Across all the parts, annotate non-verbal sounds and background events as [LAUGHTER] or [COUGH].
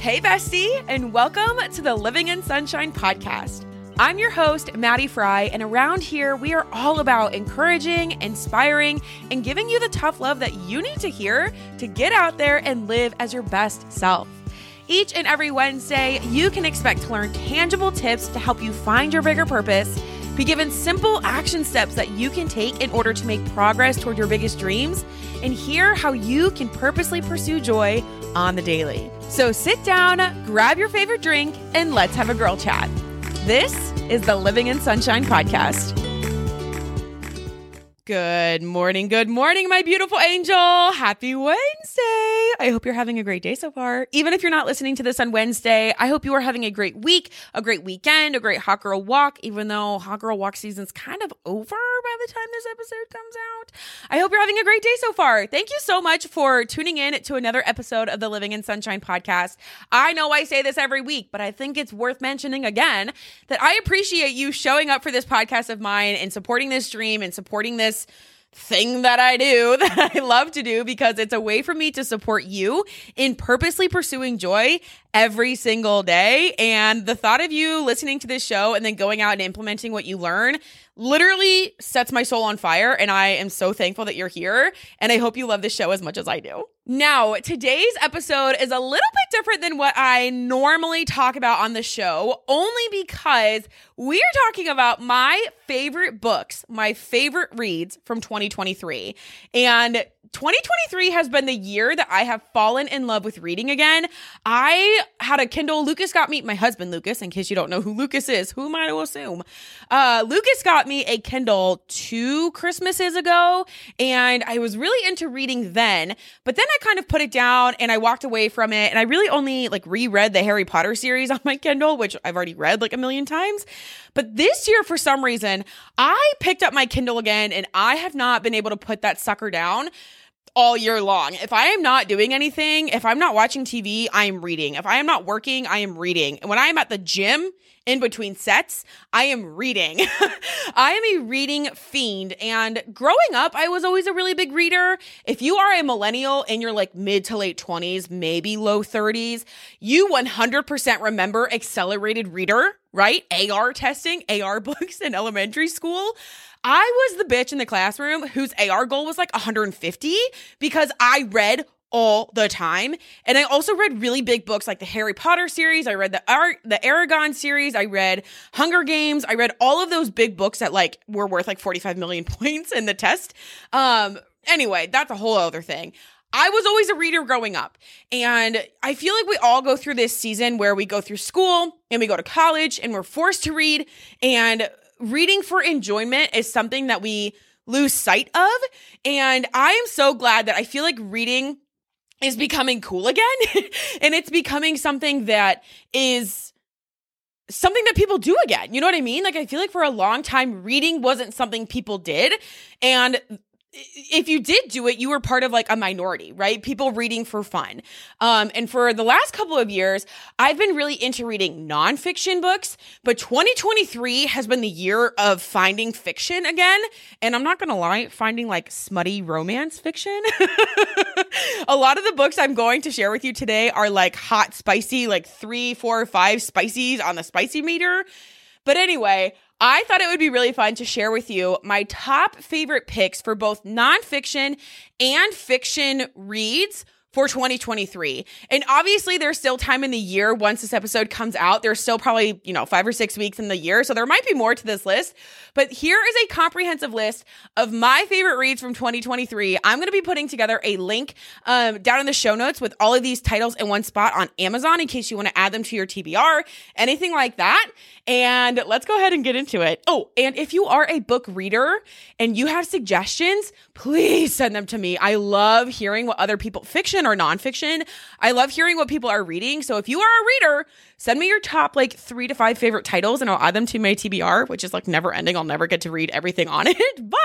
Hey, bestie, and welcome to the Living in Sunshine podcast. I'm your host, Maddie Fry, and around here, we are all about encouraging, inspiring, and giving you the tough love that you need to hear to get out there and live as your best self. Each and every Wednesday, you can expect to learn tangible tips to help you find your bigger purpose, be given simple action steps that you can take in order to make progress toward your biggest dreams, and hear how you can purposely pursue joy on the daily. So sit down, grab your favorite drink, and let's have a girl chat. This is the Living in Sunshine podcast. Good morning, good morning, my beautiful angel. Happy Wednesday. I hope you're having a great day so far. Even if you're not listening to this on Wednesday, I hope you are having a great week, a great weekend, a great hot girl walk, even though hot girl walk season's kind of over by the time this episode comes out. I hope you're having a great day so far. Thank you so much for tuning in to another episode of the Living in Sunshine podcast. I know I say this every week, but I think it's worth mentioning again that I appreciate you showing up for this podcast of mine and supporting this dream and supporting this thing that I do [LAUGHS] that I love to do because it's a way for me to support you in purposely pursuing joy every single day. And the thought of you listening to this show and then going out and implementing what you learn literally sets my soul on fire. And I am so thankful that you're here. And I hope you love this show as much as I do. Now, today's episode is a little bit different than what I normally talk about on the show, only because we are talking about my favorite books, my favorite reads from 2023. And 2023 has been the year that I have fallen in love with reading again. I had a Kindle. Lucas got me, my husband Lucas, in case you don't know who Lucas is, who am I to assume? Uh, Lucas got me a Kindle two Christmases ago, and I was really into reading then. But then I kind of put it down and I walked away from it, and I really only like reread the Harry Potter series [LAUGHS] on my Kindle, which I've already read like a million times. But this year, for some reason, I picked up my Kindle again, and I have not been able to put that sucker down all year long. If I am not doing anything, if I'm not watching TV, I am reading. If I am not working, I am reading. And when I am at the gym, in between sets, I am reading. [LAUGHS] I am a reading fiend. And growing up, I was always a really big reader. If you are a millennial in your like mid to late 20s, maybe low 30s, you 100% remember accelerated reader, right? AR testing, AR books in elementary school. I was the bitch in the classroom whose AR goal was like 150 because I read all the time. And I also read really big books like the Harry Potter series. I read the Ar- the Eragon series. I read Hunger Games. I read all of those big books that like were worth like 45 million [LAUGHS] points in the test. Um anyway, that's a whole other thing. I was always a reader growing up. And I feel like we all go through this season where we go through school and we go to college and we're forced to read and reading for enjoyment is something that we lose sight of. And I am so glad that I feel like reading is becoming cool again. [LAUGHS] and it's becoming something that is something that people do again. You know what I mean? Like, I feel like for a long time, reading wasn't something people did. And if you did do it, you were part of like a minority, right? People reading for fun. Um, and for the last couple of years, I've been really into reading nonfiction books, but 2023 has been the year of finding fiction again. And I'm not gonna lie, finding like smutty romance fiction. [LAUGHS] a lot of the books I'm going to share with you today are like hot, spicy, like three, four, five spices on the spicy meter. But anyway, I thought it would be really fun to share with you my top favorite picks for both nonfiction and fiction reads for 2023. And obviously, there's still time in the year once this episode comes out. There's still probably, you know, five or six weeks in the year. So there might be more to this list. But here is a comprehensive list of my favorite reads from 2023. I'm going to be putting together a link um, down in the show notes with all of these titles in one spot on Amazon in case you want to add them to your TBR, anything like that. And let's go ahead and get into it. Oh, and if you are a book reader and you have suggestions, please send them to me. I love hearing what other people, fiction or nonfiction, I love hearing what people are reading. So if you are a reader, send me your top like three to five favorite titles and I'll add them to my TBR, which is like never ending. I'll never get to read everything on it, [LAUGHS] but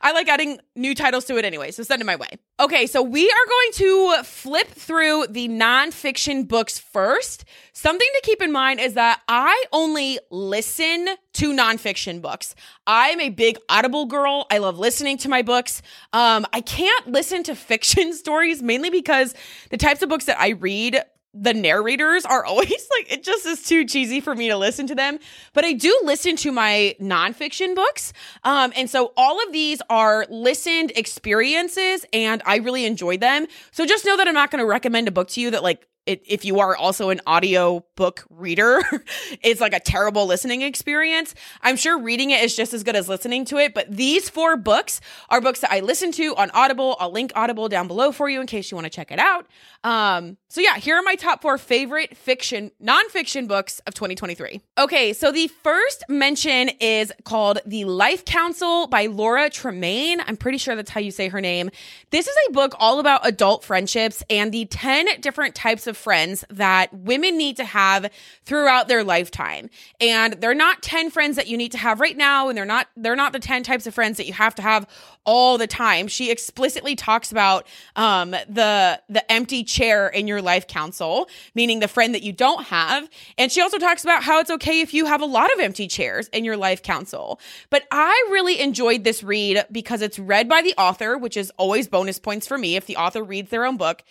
I like adding new titles to it anyway. So send it my way. Okay, so we are going to flip through the nonfiction books first. Something to keep in mind is that I only listen to nonfiction books. I'm a big Audible girl. I love listening to my books. Um, I can't listen to [LAUGHS] fiction stories mainly because the types of books that I read the narrators are [LAUGHS] always like it just is too cheesy for me to listen to them. But i do listen to my nonfiction books. Um, and so all of these are listened experiences and i really enjoy them. So just know that i'm not going to recommend a book to you that like it, if you are also an audio book reader, [LAUGHS] it's like a terrible listening experience. I'm sure reading it is just as good as listening to it, but these four books are books that I listen to on Audible. I'll link Audible down below for you in case you want to check it out. Um, so yeah, here are my top four favorite fiction, nonfiction books of 2023. Okay, so the first mention is called The Life Council by Laura Tremaine. I'm pretty sure that's how you say her name. This is a book all about adult friendships and the 10 different types of friends that women need to have throughout their lifetime. And they're not 10 friends that you need to have right now, and they're not they're not the 10 types of friends that you have to have all the time. She explicitly talks about um, the the empty chair in your life council, meaning the friend that you don't have. And she also talks about how it's okay if you have a lot of empty chairs in your life council. But I really enjoyed this read because it's read by the author, which is always bonus points for me if the author reads their own book.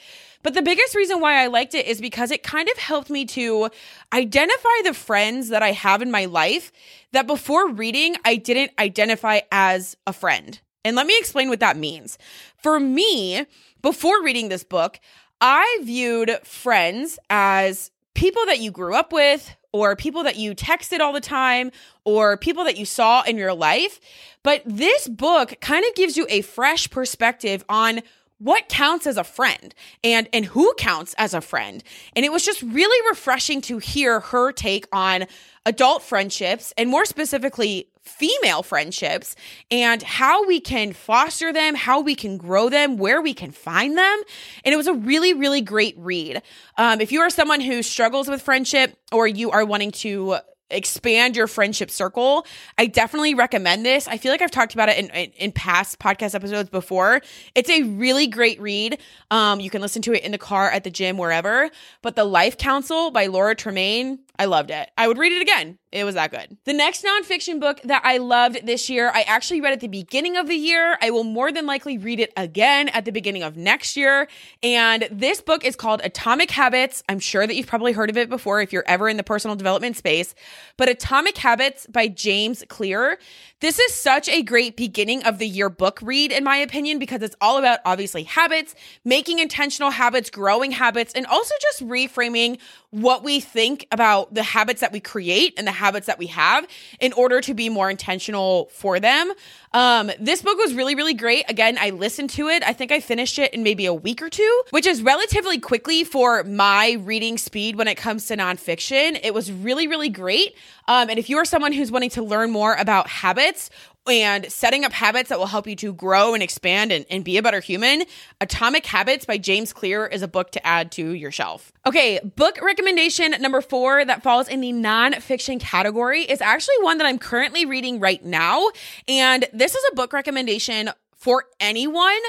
But the biggest reason why I liked it is because it kind of helped me to identify the friends that I have in my life that before reading, I didn't identify as a friend. And let me explain what that means. For me, before reading this book, I viewed friends as people that you grew up with, or people that you texted all the time, or people that you saw in your life. But this book kind of gives you a fresh perspective on what counts as a friend and and who counts as a friend and it was just really refreshing to hear her take on adult friendships and more specifically female friendships and how we can foster them, how we can grow them, where we can find them. And it was a really, really great read. Um, if you are someone who struggles with friendship or you are wanting to expand your friendship circle, I definitely recommend this. I feel like I've talked about it in, in, in, past podcast episodes before. It's a really great read. Um, you can listen to it in the car, at the gym, wherever. But The Life Council by Laura Tremaine, I loved it. I would read it again. It was that good. The next nonfiction book that I loved this year, I actually read at the beginning of the year. I will more than likely read it again at the beginning of next year. And this book is called Atomic Habits. I'm sure that you've probably heard of it before if you're ever in the personal development space. But Atomic Habits by James Clear. This is such a great beginning of the year book read, in my opinion, because it's all about obviously habits, making intentional habits, growing habits, and also just reframing what we think about the habits that we create and the habits that we have in order to be more intentional for them. Um, this book was really, really great. Again, I listened to it. I think I finished it in maybe a week or two, which is relatively quickly for my reading speed when it comes to nonfiction. It was really, really great. Um, and if you are someone who's wanting to learn more about habits and setting up habits that will help you to grow and expand and, and be a better human, Atomic Habits by James Clear is a book to add to your shelf. Okay, book recommendation number four that falls in the nonfiction category is actually one that I'm currently reading right now. And this is a book recommendation for anyone,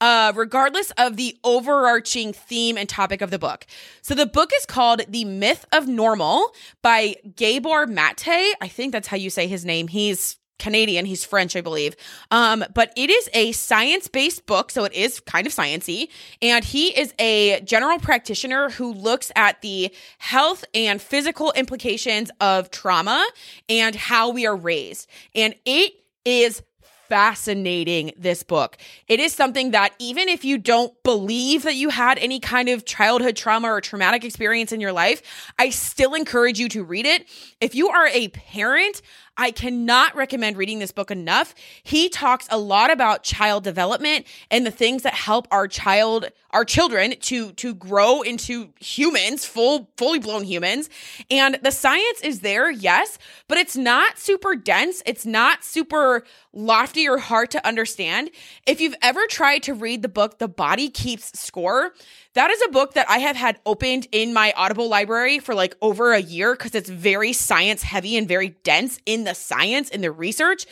uh, regardless of the overarching theme and topic of the book. So the book is called The Myth of Normal by Gabor Mate. I think that's how you say his name. He's Canadian. He's French, I believe. Um, but it is a science based book, so it is kind of sciency. And he is a general practitioner who looks at the health and physical implications of trauma and how we are raised. And it is fascinating this book. It is something that even if you don't believe that you had any kind of childhood trauma or traumatic experience in your life, I still encourage you to read it. If you are a parent, I cannot recommend reading this book enough. He talks a lot about child development and the things that help our child, our children to to grow into humans, full fully blown humans. And the science is there, yes, but it's not super dense. It's not super lofty or hard to understand. If you've ever tried to read the book The Body Keeps Score, that is a book that I have had opened in my Audible library for like over a year because it's very science heavy and very dense in the science, in the research.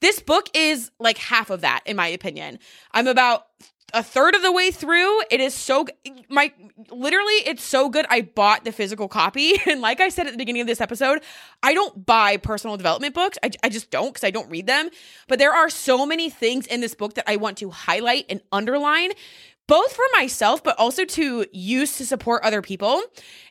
This book is like half of that, in my opinion. I'm about a third of the way through. It is so my literally it's so good. I bought the physical copy, [LAUGHS] and like I said at the beginning of this episode, I don't buy personal development books. I, I just don't because I don't read them. But there are so many things in this book that I want to highlight and underline both for myself, but also to use to support other people.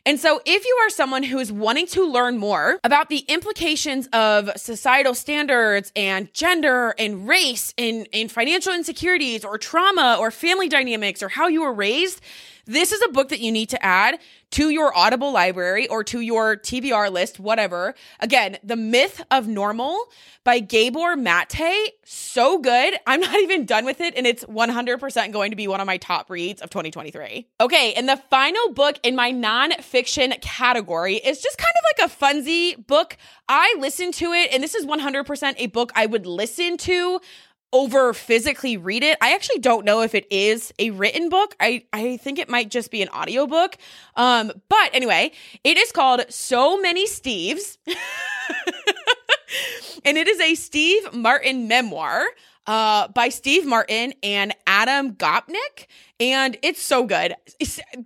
And so, if you are someone who is wanting to learn more about the implications of societal standards and gender and race and, and financial insecurities or trauma or family dynamics or how you were raised, this is a book that you need to add to your Audible library or to your TBR list, whatever. Again, The Myth of Normal by Gabor Mate. So good. I'm not even done with it, and it's 100% going to be one of my top reads of 2023. Okay, and the final book in my nonfiction category is just kind of like a funsy book. I listened to it, and this is 100% a book I would listen to over physically read it. I actually don't know if it is a written book. I, I think it might just be an audiobook. Um, but anyway, it is called So Many Steves. [LAUGHS] and it is a Steve Martin memoir uh, by Steve Martin and Adam Gopnik. And it's so good.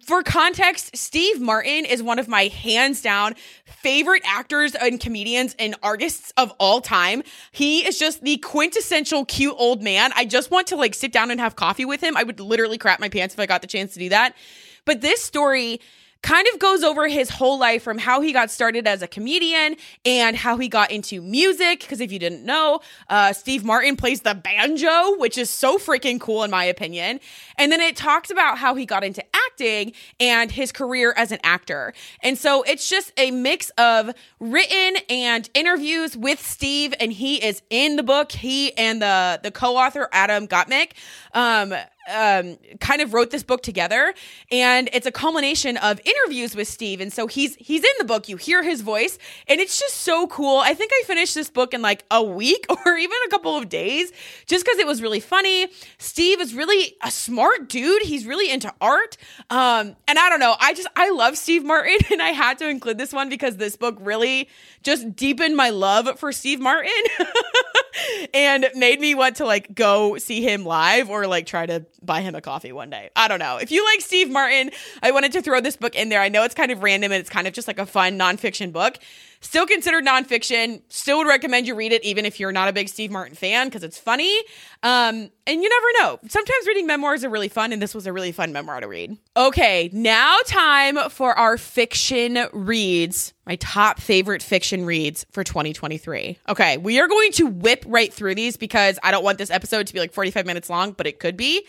For context, Steve Martin is one of my hands down favorite actors and comedians and artists of all time. He is just the quintessential cute old man. I just want to like sit down and have coffee with him. I would literally crap my pants if I got the chance to do that. But this story kind of goes over his whole life from how he got started as a comedian and how he got into music. Because if you didn't know, uh, Steve Martin plays the banjo, which is so freaking cool in my opinion. And then it talks about how he got into acting and his career as an actor. And so it's just a mix of written and interviews with Steve, and he is in the book. He and the the co-author Adam Gopnik. Um, um, kind of wrote this book together, and it's a culmination of interviews with Steve. And so he's he's in the book. You hear his voice, and it's just so cool. I think I finished this book in like a week [LAUGHS] or even a couple of days, just because it was really funny. Steve is really a smart dude. He's really into art, um, and I don't know. I just I love Steve Martin, [LAUGHS] and I had to include this one because this book really just deepened my love for Steve Martin. [LAUGHS] and made me want to like go see him live or like try to buy him a coffee one day. I don't know. If you like Steve Martin, I wanted to throw this book in there. I know it's kind of random and it's kind of just like a fun nonfiction book. Still considered nonfiction. Still would recommend you read it, even if you're not a big Steve Martin fan, because it's funny. Um, and you never know. Sometimes reading memoirs are really fun, and this was a really fun memoir to read. Okay, now time for our fiction reads. My top favorite fiction reads for 2023. Okay, we are going to whip right through these because I don't want this episode to be like 45 minutes long, but it could be.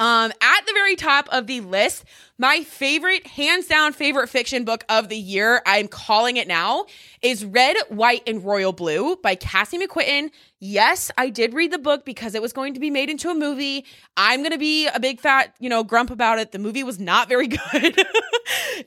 Um, at the very top of the list, my favorite, hands down favorite fiction book of the year, I'm calling it now, is Red, White, and Royal Blue by Cassie McQuiston. Yes, I did read the book because it was going to be made into a movie. I'm going to be a big fat, you know, grump about it. The movie was not very [LAUGHS] good.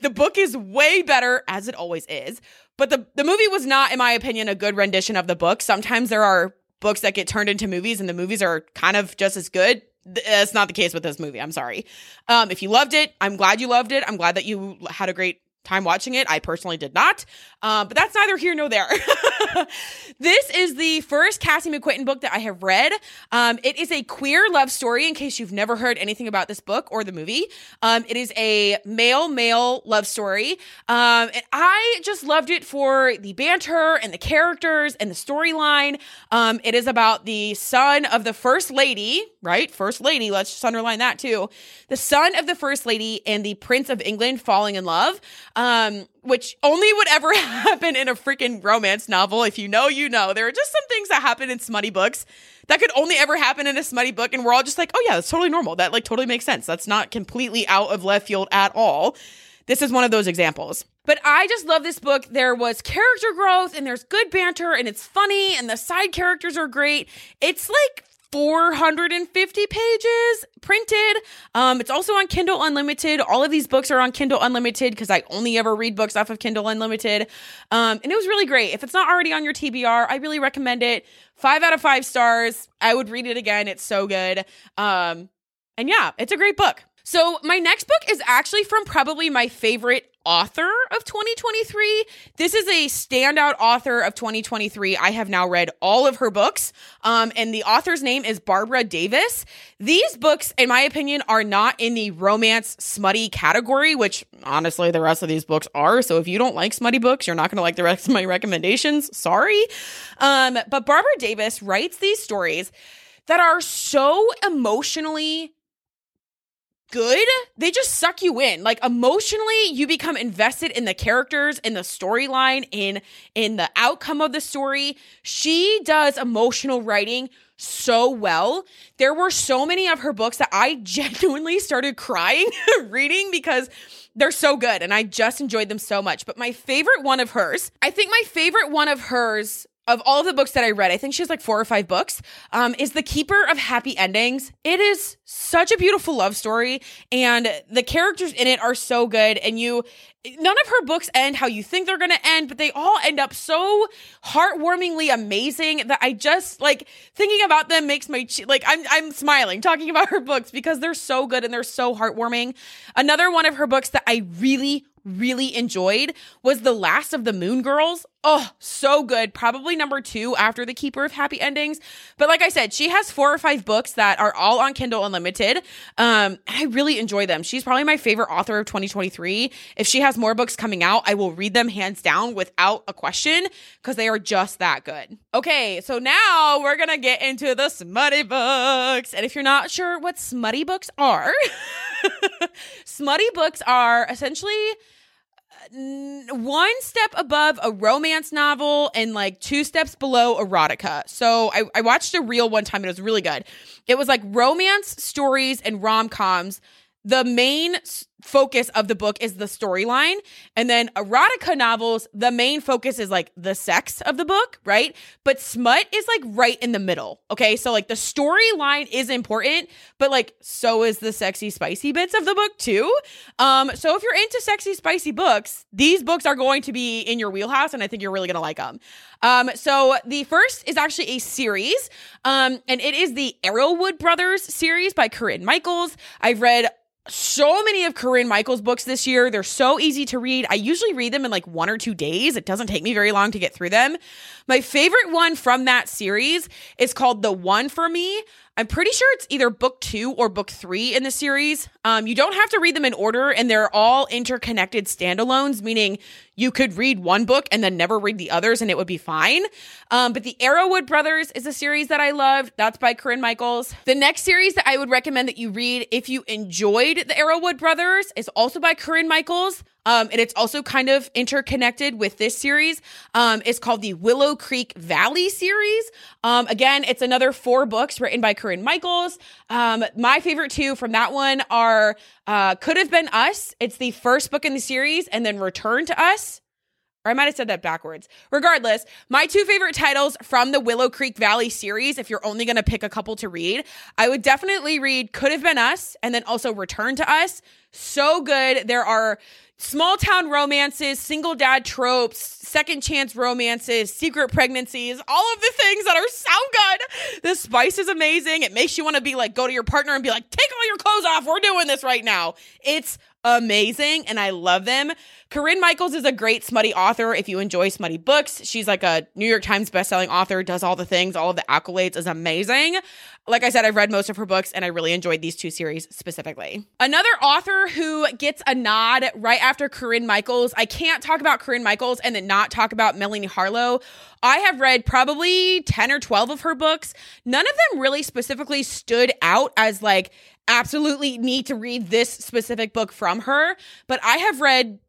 the book is way better, as it always is. But the, the movie was not, in my opinion, a good rendition of the book. Sometimes there are books that get turned into movies and the movies are kind of just as good that's not the case with this movie. I'm sorry. Um, if you loved it, I'm glad you loved it. I'm glad that you had a great time watching it. I personally did not, uh, but that's neither here nor there. [LAUGHS] this is the first Cassie McQuiston book that I have read. Um, it is a queer love story, in case you've never heard anything about this book or the movie. Um, it is a male male love story. Um, and I just loved it for the banter and the characters and the storyline. Um, it is about the son of the first lady, right? First lady, let's just underline that too. The son of the first lady and the prince of England falling in love um, which only would ever [LAUGHS] happen in a freaking romance novel. If you know, you know. There are just some things that happen in smutty books that could only ever happen in a smutty book, and we're all just like, oh yeah, that's totally normal. That like totally makes sense. That's not completely out of left field at all. This is one of those examples. But I just love this book. There was character growth and there's good banter and it's funny and the side characters are great. It's like 450 pages printed. Um, it's also on Kindle Unlimited. All of these books are on Kindle Unlimited because I only ever read books off of Kindle Unlimited. Um, and it was really great. If it's not already on your TBR, I really recommend it. Five out of five stars. I would read it again. It's so good. Um, and yeah, it's a great book. So, my next book is actually from probably my favorite author of 2023. This is a standout author of 2023. I have now read all of her books, um, and the author's name is Barbara Davis. These books, in my opinion, are not in the romance smutty category, which honestly, the rest of these books are. So, if you don't like smutty books, you're not going to like the rest of my recommendations. Sorry. Um, but Barbara Davis writes these stories that are so emotionally good. They just suck you in. Like emotionally, you become invested in the characters, in the storyline, in in the outcome of the story. She does emotional writing so well. There were so many of her books that I [LAUGHS] genuinely started crying [LAUGHS] reading because they're so good and I just enjoyed them so much. But my favorite one of hers, I think my favorite one of hers of all the books that I read, I think she has like four or five books, um, is The Keeper of Happy Endings. It is such a beautiful love story, and the characters in it are so good. And you, none of her books end how you think they're going to end, but they all end up so heartwarmingly amazing that I just like thinking about them makes my like I'm I'm smiling talking [LAUGHS] about her books because they're so good and they're so heartwarming. Another one of her books that I really really enjoyed was The Last of the Moon Girls. Oh, so good. Probably number two after The Keeper of Happy Endings. But like I said, she has four or five books that are all on Kindle Unlimited. Um, I really enjoy them. She's probably my favorite author of 2023. If she has more books coming out, I will read them hands down without a question because they are just that good. Okay, so now we're gonna get into the smutty books. And if you're not sure what smutty books are, [LAUGHS] smutty books are essentially one step above a romance novel and like two steps below erotica. So I, I watched a reel one time and it was really good. It was like romance stories and rom coms. The main focus of the book is the storyline. And then erotica novels, the main focus is like the sex of the book, right? But smut is like right in the middle. Okay. So like the storyline is important, but like so is the sexy, spicy bits of the book too. Um, so if you're into sexy, spicy books, these books are going to be in your wheelhouse and I think you're really gonna like them. Um, so the first is actually a series, um, and it is the Arrowood Brothers series by Corinne Michaels. I've read so many of Corinne Michaels' books this year. They're so easy to read. I usually read them in like one or two days. It doesn't take me very long to get through them. My favorite one from that series is called The One for Me. I'm pretty sure it's either book two or book three in the series. Um, you don't have to read them in order, and they're all interconnected standalones, meaning you could read one book and then never read the others, and it would be fine. Um, but the Arrowood Brothers is a series that I loved. That's by Corinne Michaels. The next series that I would recommend that you read if you enjoyed the Arrowood Brothers is also by Corinne Michaels. Um, and it's also kind of interconnected with this series. Um, it's called the Willow Creek Valley series. Um, again, it's another four books written by Corinne Michaels. Um, my favorite two from that one are uh, Could Have Been Us. It's the first book in the series, and then Return to Us. Or I might have said that backwards. Regardless, my two favorite titles from the Willow Creek Valley series, if you're only going to pick a couple to read, I would definitely read Could Have Been Us and then also Return to Us. So good. There are small town romances, single dad tropes, second chance romances, secret pregnancies, all of the things that are so good. The spice is amazing. It makes you want to be like, go to your partner and be like, take all your clothes off. We're doing this right now. It's amazing and I love them. Corinne Michaels is a great smutty author if you enjoy smutty books. She's like a New York Times bestselling author, does all the things, all of the accolades, is amazing. Like I said, I've read most of her books and I really enjoyed these two series specifically. Another author who gets a nod right after Corinne Michaels, I can't talk about Corinne Michaels and then not talk about Melanie Harlow. I have read probably 10 or 12 of her books. None of them really specifically stood out as like, absolutely need to read this specific book from her, but I have read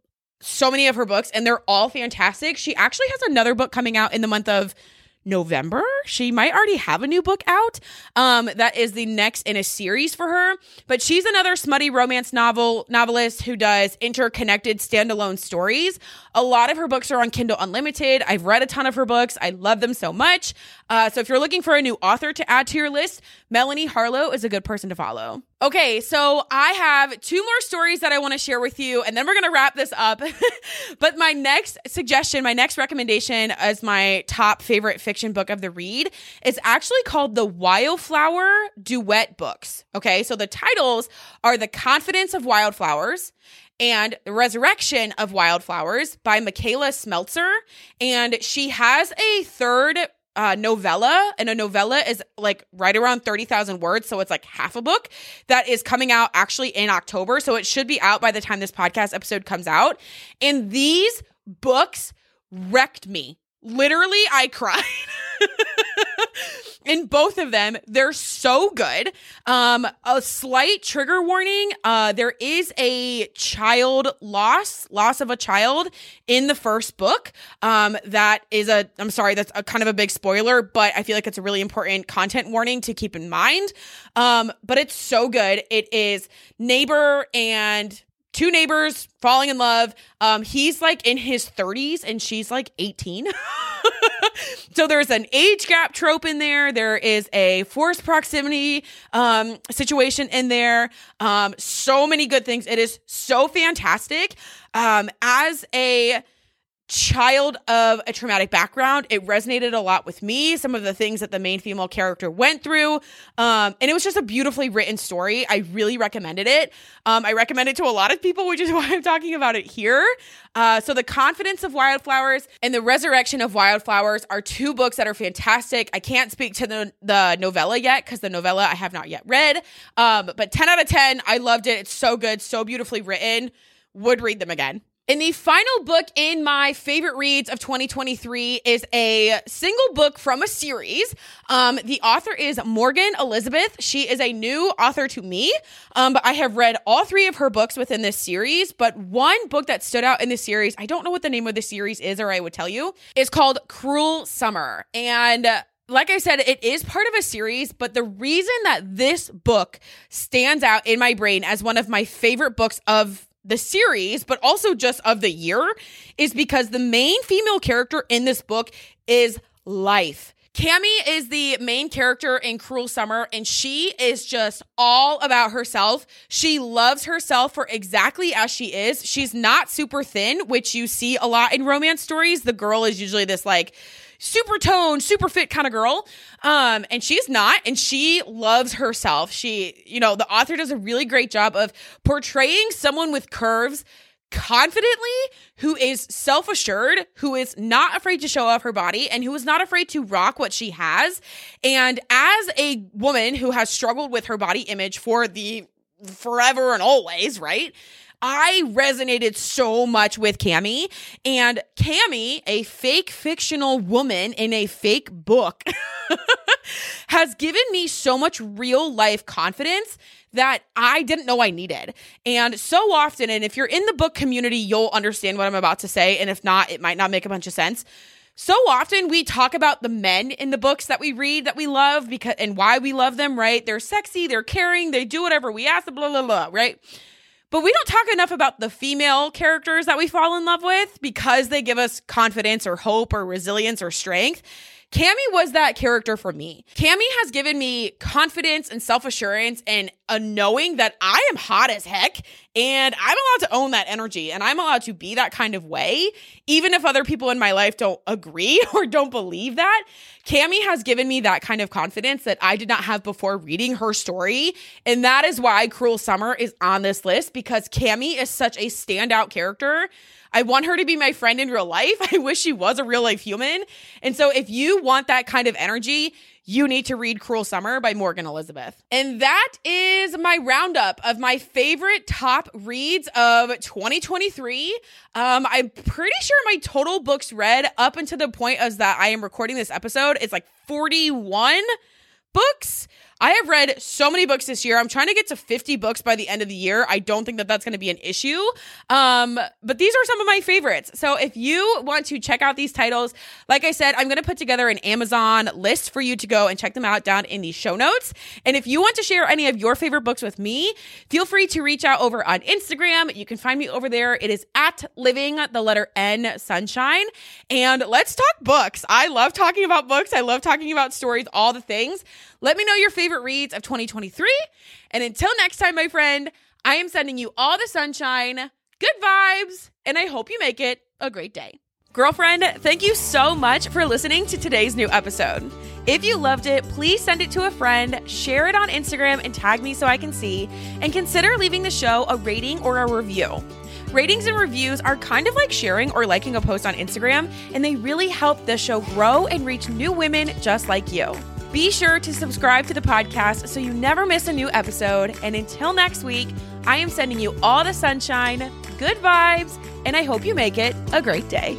so many of her books and they're all fantastic. She actually has another book coming out in the month of November. She might already have a new book out. Um, that is the next in a series for her. But she's another smutty romance novel novelist who does interconnected standalone stories. A lot of her books are on Kindle Unlimited. I've read a ton of her books. I love them so much. Uh, so if you're looking for a new author to add to your list, Melanie Harlow is a good person to follow. Okay, so I have two more stories that I want to share with you, and then we're going to wrap this up. [LAUGHS] but my next suggestion, my next recommendation is my top favorite fiction book of the read is actually called the Wildflower Duet Books. Okay, so the titles are The Confidence of Wildflowers and The Resurrection of Wildflowers by Micalea Smeltzer. And she has a third uh, novella, and a novella is like right around 30,000 words. So it's like half a book that is coming out actually in October. So it should be out by the time this podcast episode comes out. And these books wrecked me. Literally, I cried. [LAUGHS] in both of them. They're so good. Um, a slight trigger warning. Uh, there is a child loss, loss of a child in the first book. Um, that is a, I'm sorry, that's a kind of a big spoiler, but I feel like it's a really important content warning to keep in mind. Um, but it's so good. It is neighbor and two neighbors falling in love. Um, he's like in his 30s and she's like 18. [LAUGHS] so there's an age gap trope in there. There is a forced proximity um, situation in there. Um, so many good things. It is so fantastic. Um, as a child of a traumatic background, it resonated a lot with me. Some of the things that the main female character went through. Um, and it was just a beautifully written story. I really recommended it. Um, I recommend it to a lot of people, [LAUGHS] which is why I'm talking about it here. Uh, so, The Confidence of Wildflowers and The Resurrection of Wildflowers are two books that are fantastic. I can't speak to the, the novella yet because the novella I have not yet read. Um, but 10 out of 10, I loved it. It's so good, so beautifully written. Would read them again. And the final book in my favorite reads of 2023 is a single book from a series. Um, the author is Morgan Elizabeth. She is a new author to me, um, but I have read all three of her books within this series. But one book that stood out in the series, I don't know what the name of the series is, or I would tell you, is called Cruel Summer. And like I said, it is part of a series, but the reason that this book stands out in my brain as one of my favorite books of the series, but also just of the year, is because the main female character in this book is life. Cami is the main character in Cruel Summer, and she is just all about herself. She loves herself for exactly as she is. She's not super thin, which you see a lot in romance stories. The girl is usually this like super toned, super fit kind of girl. Um, and she's not, and she loves herself. She, you know, the author does a really great job of portraying someone with curves confidently, who is self assured, who is not afraid to show off her body, and who is not afraid to rock what she has. And as a woman who has struggled with her body image for the forever and always, right? I resonated so much with Cami. And Cami, a fake fictional woman in a fake book, [LAUGHS] has given me so much real life confidence that I didn't know I needed. And so often, and if you're in the book community, you'll understand what I'm about to say. And if not, it might not make a bunch of sense. So often we talk about the men in the books that we read that we love because and why we love them, right? They're sexy, they're caring, they do whatever we ask, blah blah blah, right? But we don't talk enough about the female characters that we fall in love with because they give us confidence or hope or resilience or strength. Cami was that character for me. Cami has given me confidence and self assurance and a knowing that I am hot as heck and I'm allowed to own that energy and I'm allowed to be that kind of way, even if other people in my life don't agree [LAUGHS] or don't believe that. Cami has given me that kind of confidence that I did not have before reading her story. And that is why Cruel Summer is on this list because Cami is such a standout character I want her to be my friend in real life. [LAUGHS] I wish she was a real life human. And so if you want that kind of energy, you need to read Cruel Summer by Morgan Elizabeth. And that is my roundup of my favorite top reads of 2023. Um, I'm pretty sure my total books read up until the point as that I am recording this episode is like 41 books. I have read so many books this year. I'm trying to get to 50 books by the end of the year. I don't think that that's going to be an issue. Um, but these are some of my favorites. So if you want to check out these titles, like I said, I'm going to put together an Amazon list for you to go and check them out down in the show notes. And if you want to share any of your favorite books with me, feel free to reach out over on Instagram. You can find me over there. It is at living the letter N sunshine. And let's talk books. I love talking about books. I love talking about stories, all the things. Let me know your favorite reads of 2023. And until next time, my friend, I am sending you all the sunshine, good vibes, and I hope you make it a great day. Girlfriend, thank you so much for listening to today's new episode. If you loved it, please send it to a friend, share it on Instagram, and tag me so I can see, and consider leaving the show a rating or a review. Ratings and reviews are kind of like sharing or liking a post on Instagram, and they really help the show grow and reach new women just like you. Be sure to subscribe to the podcast so you never miss a new episode. And until next week, I am sending you all the sunshine, good vibes, and I hope you make it a great day.